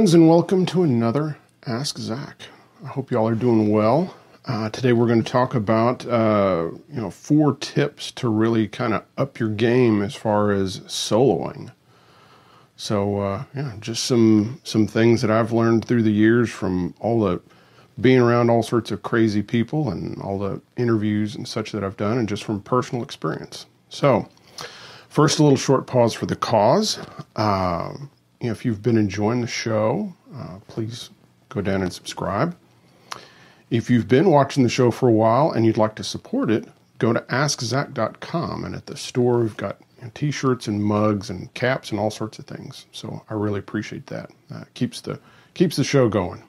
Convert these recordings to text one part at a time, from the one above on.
Friends, and welcome to another Ask Zac. I hope you all are doing well. Uh, today, we're going to talk about uh, you know four tips to really kind of up your game as far as soloing. So, uh, yeah, just some some things that I've learned through the years from all the being around all sorts of crazy people and all the interviews and such that I've done, and just from personal experience. So, first, a little short pause for the cause. Um, you know, if you've been enjoying the show, uh, please go down and subscribe. If you've been watching the show for a while and you'd like to support it, go to askzac.com. And at the store, we've got you know, t shirts and mugs and caps and all sorts of things. So I really appreciate that. Uh, keeps, the, keeps the show going.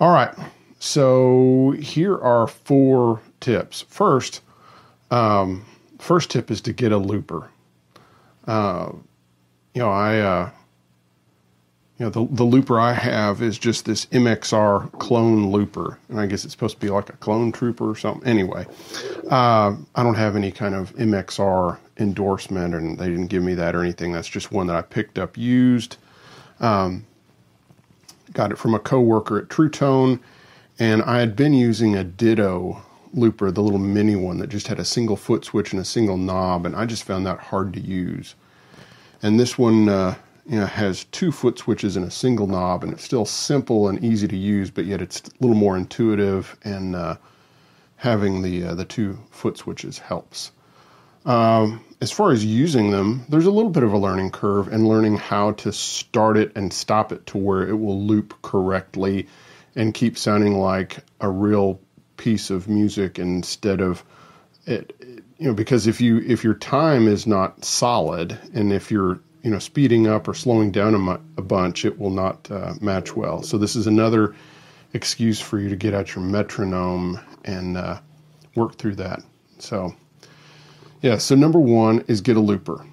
All right. So here are four tips. First, um, first tip is to get a looper. Uh, you know, I, uh, you know, the, the looper I have is just this MXR clone looper. And I guess it's supposed to be like a clone trooper or something. Anyway, uh, I don't have any kind of MXR endorsement and they didn't give me that or anything. That's just one that I picked up used. Um, got it from a coworker at Truetone. And I had been using a Ditto looper, the little mini one that just had a single foot switch and a single knob. And I just found that hard to use. And this one, uh, you know, has two foot switches and a single knob, and it's still simple and easy to use, but yet it's a little more intuitive, and uh, having the uh, the two foot switches helps. Um, as far as using them, there's a little bit of a learning curve and learning how to start it and stop it to where it will loop correctly and keep sounding like a real piece of music instead of it you know because if you if your time is not solid and if you're you know speeding up or slowing down a, mu- a bunch, it will not uh, match well. So this is another excuse for you to get out your metronome and uh, work through that. So yeah, so number one is get a looper.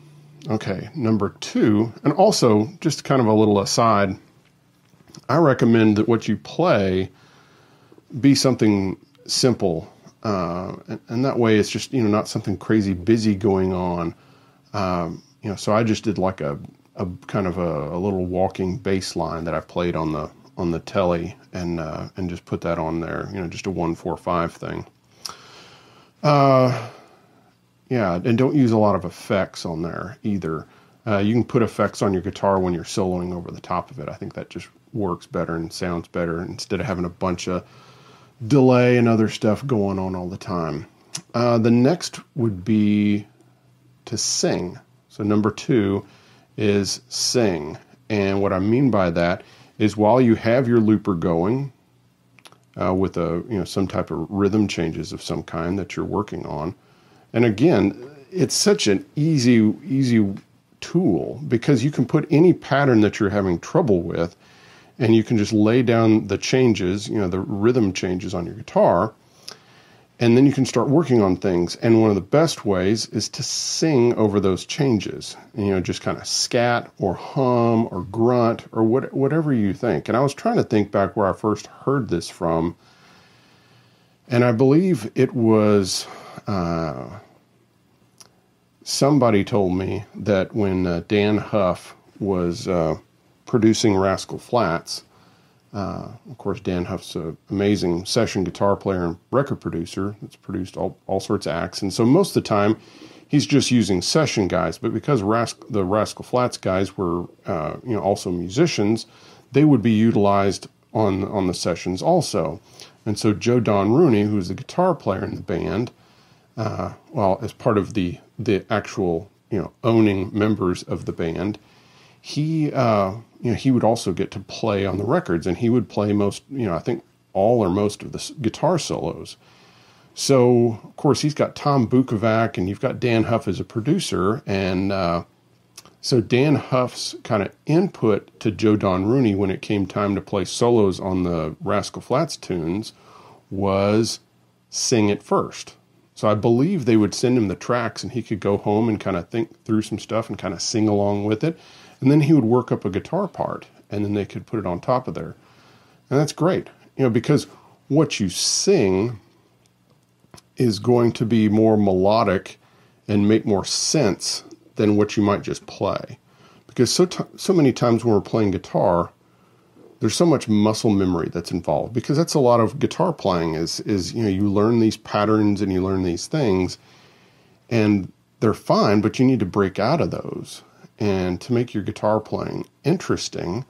Okay, number two, and also just kind of a little aside, I recommend that what you play be something simple, uh, and, and, that way it's just you know not something crazy busy going on. Um, you know, so I just did like a, a kind of a, a little walking bass line that I played on the on the telly and uh, and just put that on there. You know, just a one four five thing. Uh, yeah, and don't use a lot of effects on there either. Uh, you can put effects on your guitar when you're soloing over the top of it. I think that just works better and sounds better instead of having a bunch of delay and other stuff going on all the time. Uh, the next would be to sing. So, number two is sing. And what I mean by that is while you have your looper going uh, with a you know some type of rhythm changes of some kind that you're working on, and again, it's such an easy easy tool because you can put any pattern that you're having trouble with, and you can just lay down the changes, you know, the rhythm changes on your guitar and then you can start working on things. And one of the best ways is to sing over those changes. You know, just kind of scat or hum or grunt or what, whatever you think. And I was trying to think back where I first heard this from. And I believe it was uh, somebody told me that when uh, Dann Huff was uh, producing Rascal Flatts, uh, of course, Dann Huff's an amazing session guitar player and record producer that's produced all, all sorts of acts. And so most of the time, he's just using session guys. But because Ras- the Rascal Flatts guys were, uh, you know, also musicians, they would be utilized on on the sessions also. And so Joe Don Rooney, who's the guitar player in the band, uh, well, as part of the the actual you know owning members of the band, he uh, you know he would also get to play on the records, and he would play most you know I think all or most of the guitar solos. So of course he's got Tom Bukovac, and you've got Dann Huff as a producer, and uh, so Dann Huff's kind of input to Joe Don Rooney when it came time to play solos on the Rascal Flatts tunes was sing it first. So I believe they would send him the tracks and he could go home and kind of think through some stuff and kind of sing along with it. And then he would work up a guitar part and then they could put it on top of there. And that's great, you know, because what you sing is going to be more melodic and make more sense than what you might just play. Because so, t- so many times when we're playing guitar, there's so much muscle memory that's involved because that's a lot of guitar playing is is you know you learn these patterns and you learn these things and they're fine but you need to break out of those and to make your guitar playing interesting,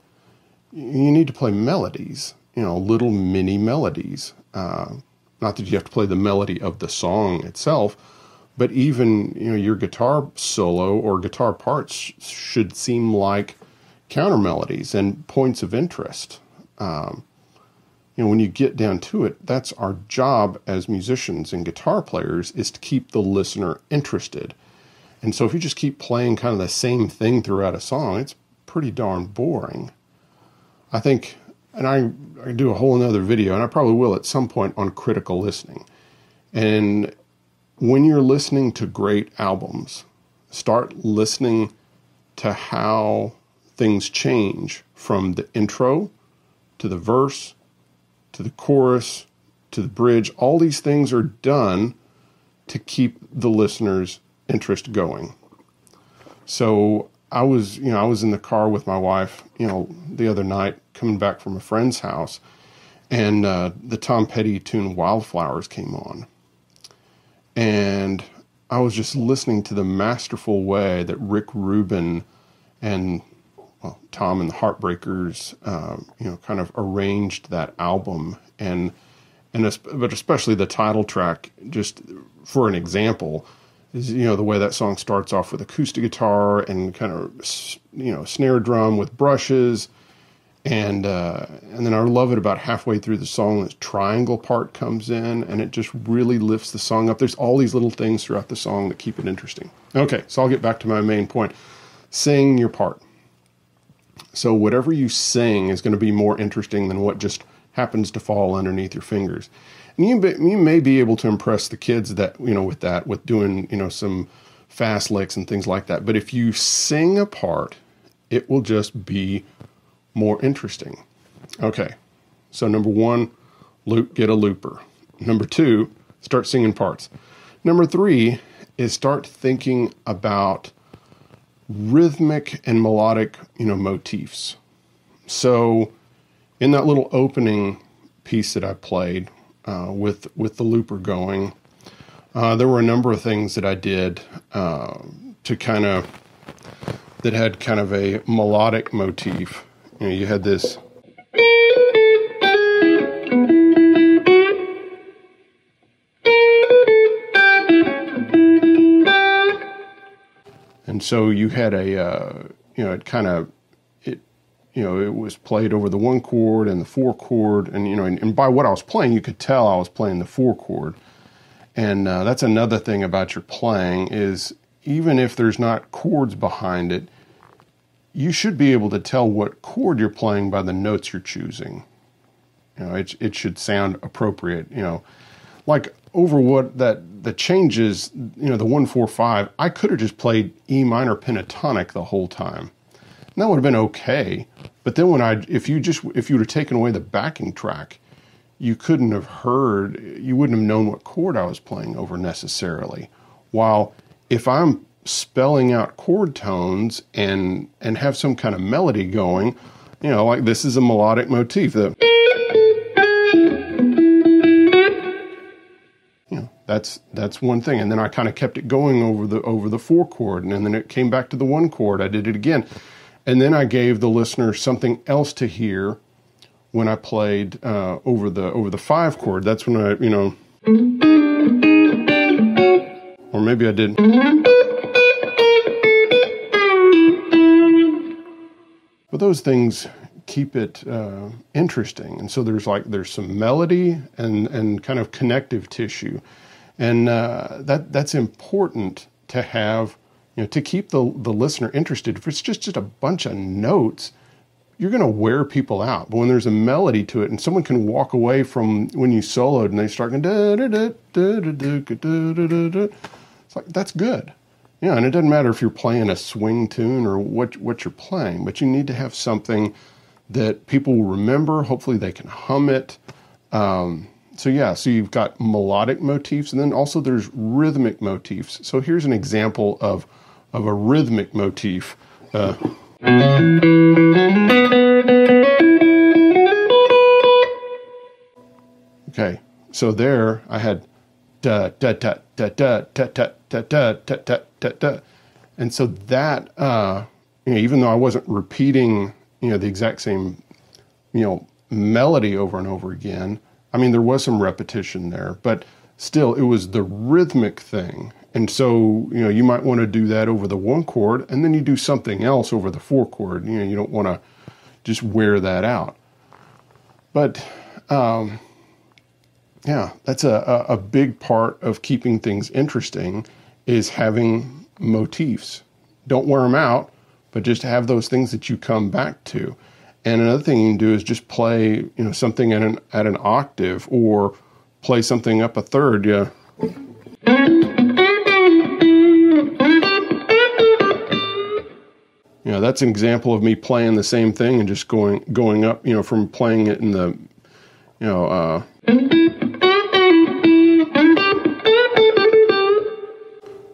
you need to play melodies, you know, little mini melodies. Uh, not that you have to play the melody of the song itself, but even you know your guitar solo or guitar parts should seem like counter melodies and points of interest. Um, you know, when you get down to it, that's our job as musicians and guitar players is to keep the listener interested and so if you just keep playing kind of the same thing throughout a song, it's pretty darn boring. I think, and I, I do a whole another video, and I probably will at some point on critical listening. And when you're listening to great albums, start listening to how things change from the intro to the verse to the chorus to the bridge. All these things are done to keep the listeners interest going. So I was, you know, I was in the car with my wife, you know, the other night coming back from a friend's house, and uh, the Tom Petty tune "Wildflowers" came on, and I was just listening to the masterful way that Rick Rubin and well, Tom and the Heartbreakers, uh, you know, kind of arranged that album, and and but especially the title track, just for an example is you know the way that song starts off with acoustic guitar and kind of you know snare drum with brushes. And uh, and then I love it about halfway through the song this triangle part comes in and it just really lifts the song up. There's all these little things throughout the song that keep it interesting. Okay so I'll get back to my main point. Sing your part so whatever you sing is going to be more interesting than what just happens to fall underneath your fingers and you, you may be able to impress the kids that, you know, with that, with doing, you know, some fast licks and things like that. But if you sing a part, it will just be more interesting. Okay. So number one, loop, get a looper. Number two, start singing parts. Number three is start thinking about rhythmic and melodic, you know, motifs. So in that little opening piece that I played, uh, with with the looper going. Uh, there were a number of things that I did uh, to kind of that had kind of a melodic motif. You know, you had this. And so you had a, uh, you know, it kind of, it, you know, it was played over the one chord and the four chord, and you know, and, and by what I was playing, you could tell I was playing the four chord. And uh, that's another thing about your playing is even if there's not chords behind it, you should be able to tell what chord you're playing by the notes you're choosing. You know, it it should sound appropriate. You know, like over what that the changes. You know, the one four five. I could have just played E minor pentatonic the whole time. And that would have been okay. But then when I, if you just if you would have taken away the backing track, you couldn't have heard. You wouldn't have known what chord I was playing over necessarily. While if I'm spelling out chord tones and and have some kind of melody going, you know, like this is a melodic motif. The, that's that's one thing. And then I kind of kept it going over the over the four chord, and then it came back to the one chord. I did it again, and then I gave the listener something else to hear when I played uh, over the over the five chord. That's when I, you know, or maybe I did. But those things keep it uh, interesting, and so there's like there's some melody and and kind of connective tissue, and uh, that that's important to have, you know, to keep the the listener interested. If it's just just a bunch of notes, you're going to wear people out. But when there's a melody to it, and someone can walk away from when you soloed and they start going it's like that's good. Yeah, and it doesn't matter if you're playing a swing tune or what what you're playing, but you need to have something that people will remember. Hopefully, they can hum it. Um, so yeah, so you've got melodic motifs, and then also there's rhythmic motifs. So here's an example of of a rhythmic motif. Uh, okay, so there I had da da da da da da da da da da da da da, and so that uh, you know, even though I wasn't repeating you know the exact same you know melody over and over again, I mean there was some repetition there, but still it was the rhythmic thing. And so, you know, you might want to do that over the one chord and then you do something else over the four chord. You know, you don't want to just wear that out. But um, yeah, that's a, a big part of keeping things interesting is having motifs. Don't wear them out, but just have those things that you come back to. And another thing you can do is just play, you know, something at an at an octave or play something up a third. Yeah. You know, that's an example of me playing the same thing and just going going up. You know, from playing it in the, you know. Uh,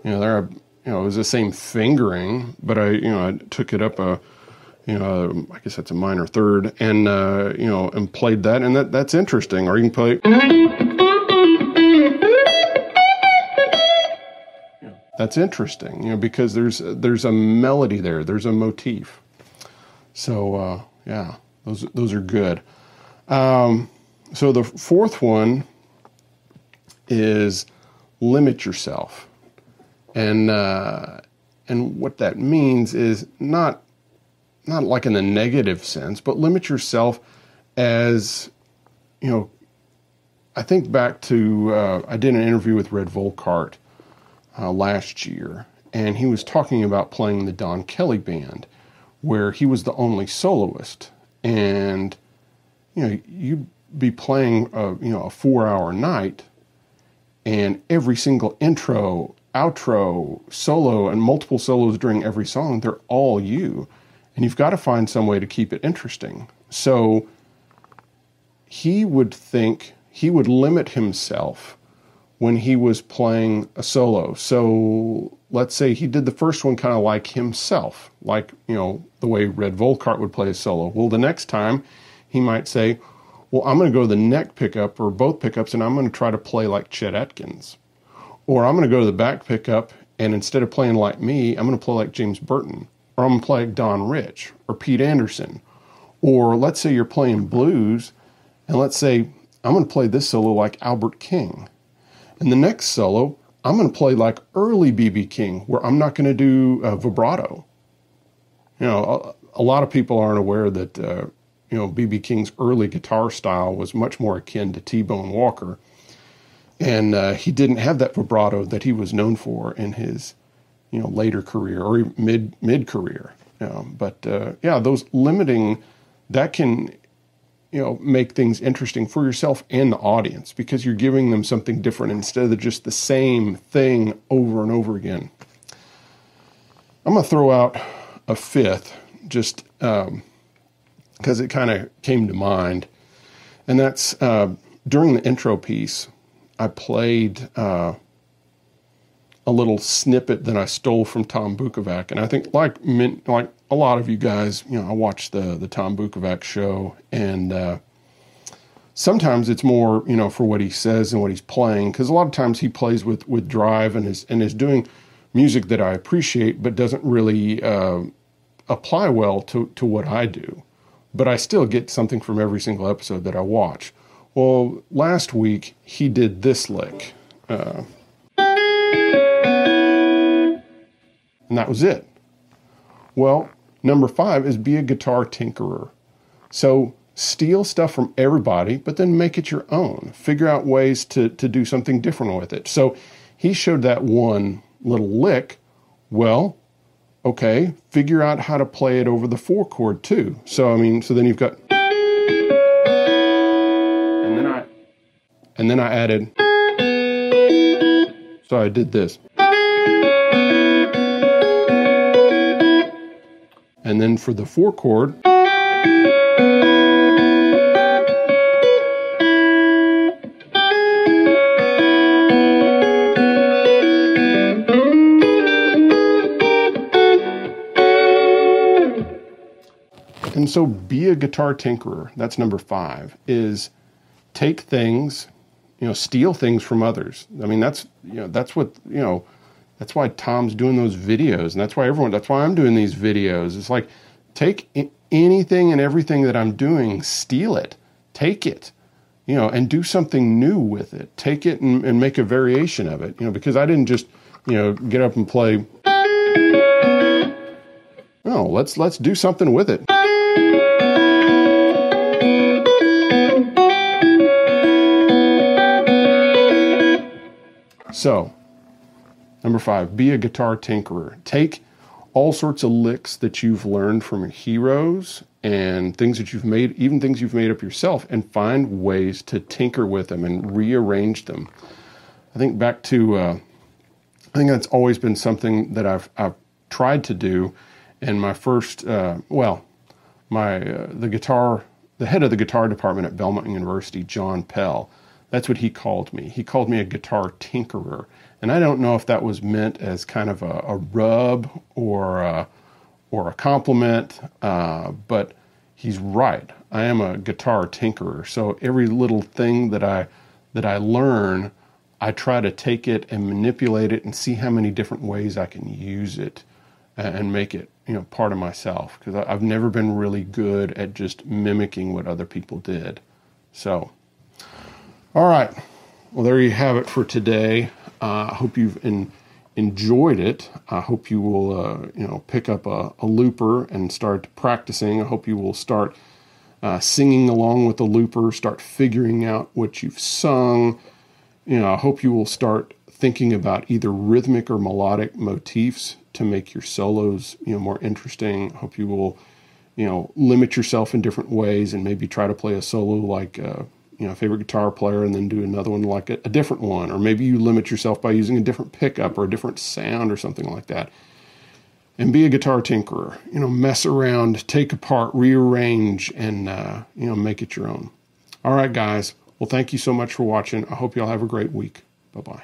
you know, there are, you know, it was the same fingering, but I, you know, I took it up a, you know, I guess that's a minor third, and uh, you know, and played that, and that that's interesting. Or you can play. That's interesting, you know, because there's there's a melody there, there's a motif. So uh, yeah, those those are good. Um, so the fourth one is limit yourself, and uh, and what that means is not not like in the negative sense, but limit yourself as you know. I think back to uh, I did an interview with Redd Volkaert uh, last year, and he was talking about playing the Don Kelly band, where he was the only soloist, and you know you'd be playing a you know a four hour night, and every single intro, outro, solo, and multiple solos during every song, they're all you, and you've got to find some way to keep it interesting. So he would think he would limit himself when he was playing a solo. So let's say he did the first one kind of like himself, like, you know, the way Redd Volkaert would play a solo. Well, the next time he might say, well, I'm going to go to the neck pickup or both pickups and I'm going to try to play like Chet Atkins. Or I'm going to go to the back pickup and instead of playing like me, I'm going to play like James Burton. Or I'm going to play Don Rich or Pete Anderson. Or let's say you're playing blues, and let's say I'm going to play this solo like Albert King. And the next solo, I'm going to play like early BB King, where I'm not going to do uh, vibrato. You know, a, a, lot of people aren't aware that, uh, you know, BB King's early guitar style was much more akin to T Bone Walker. And uh, he didn't have that vibrato that he was known for in his, you know, later career or mid mid career. Know, but uh, yeah, those limiting that can you know make things interesting for yourself and the audience because you're giving them something different instead of just the same thing over and over again i'm going to throw out a fifth just because um, it kind of came to mind and that's uh, during the intro piece i played uh, a little snippet that I stole from Tom Bukovac, and I think like like a lot of you guys, you know, I watch the the Tom Bukovac show, and uh, sometimes it's more you know for what he says and what he's playing, because a lot of times he plays with with drive and is and is doing music that I appreciate, but doesn't really uh, apply well to to what I do. But I still get something from every single episode that I watch. Well, last week he did this lick. Uh, and that was it. Well, number five is be a guitar tinkerer. So steal stuff from everybody, but then make it your own. Figure out ways to, to do something different with it. So he showed that one little lick. Well, okay, figure out how to play it over the four chord too. So I mean, so then you've got and then I and then I added so I did this. And then for the four chord, And so be a guitar tinkerer. That's number five, is take things, you know, steal things from others. I mean, that's, you know, that's what, you know, that's why Tom's doing those videos, and that's why everyone. That's why I'm doing these videos. It's like take anything and everything that I'm doing, steal it, take it, you know, and do something new with it. Take it and, and make a variation of it, you know, because I didn't just, you know, get up and play. No, let's let's do something with it. So, Number five, be a guitar tinkerer. Take all sorts of licks that you've learned from your heroes and things that you've made, even things you've made up yourself, and find ways to tinker with them and rearrange them. I think back to, uh, I think that's always been something that I've, I've tried to do. And my first, uh, well, my uh, the guitar, the head of the guitar department at Belmont University, John Pell, that's what he called me. He called me a guitar tinkerer. And I don't know if that was meant as kind of a, a rub or a, or a compliment, uh, but he's right. I am a guitar tinkerer, so every little thing that I that I learn, I try to take it and manipulate it and see how many different ways I can use it and make it you know part of myself because I've never been really good at just mimicking what other people did. So, all right, well there you have it for today. Uh, I hope you've in, enjoyed it. I hope you will, uh, you know, pick up a, a, looper and start practicing. I hope you will start uh, singing along with the looper, start figuring out what you've sung. You know, I hope you will start thinking about either rhythmic or melodic motifs to make your solos, you know, more interesting. I hope you will, you know, limit yourself in different ways and maybe try to play a solo like uh, you know favorite guitar player and then do another one like a, a, different one. Or maybe you limit yourself by using a different pickup or a different sound or something like that. And be a guitar tinkerer. You know mess around take apart rearrange and uh, you know make it your own. All right guys. Well thank you so much for watching. I hope y'all have a great week. Bye bye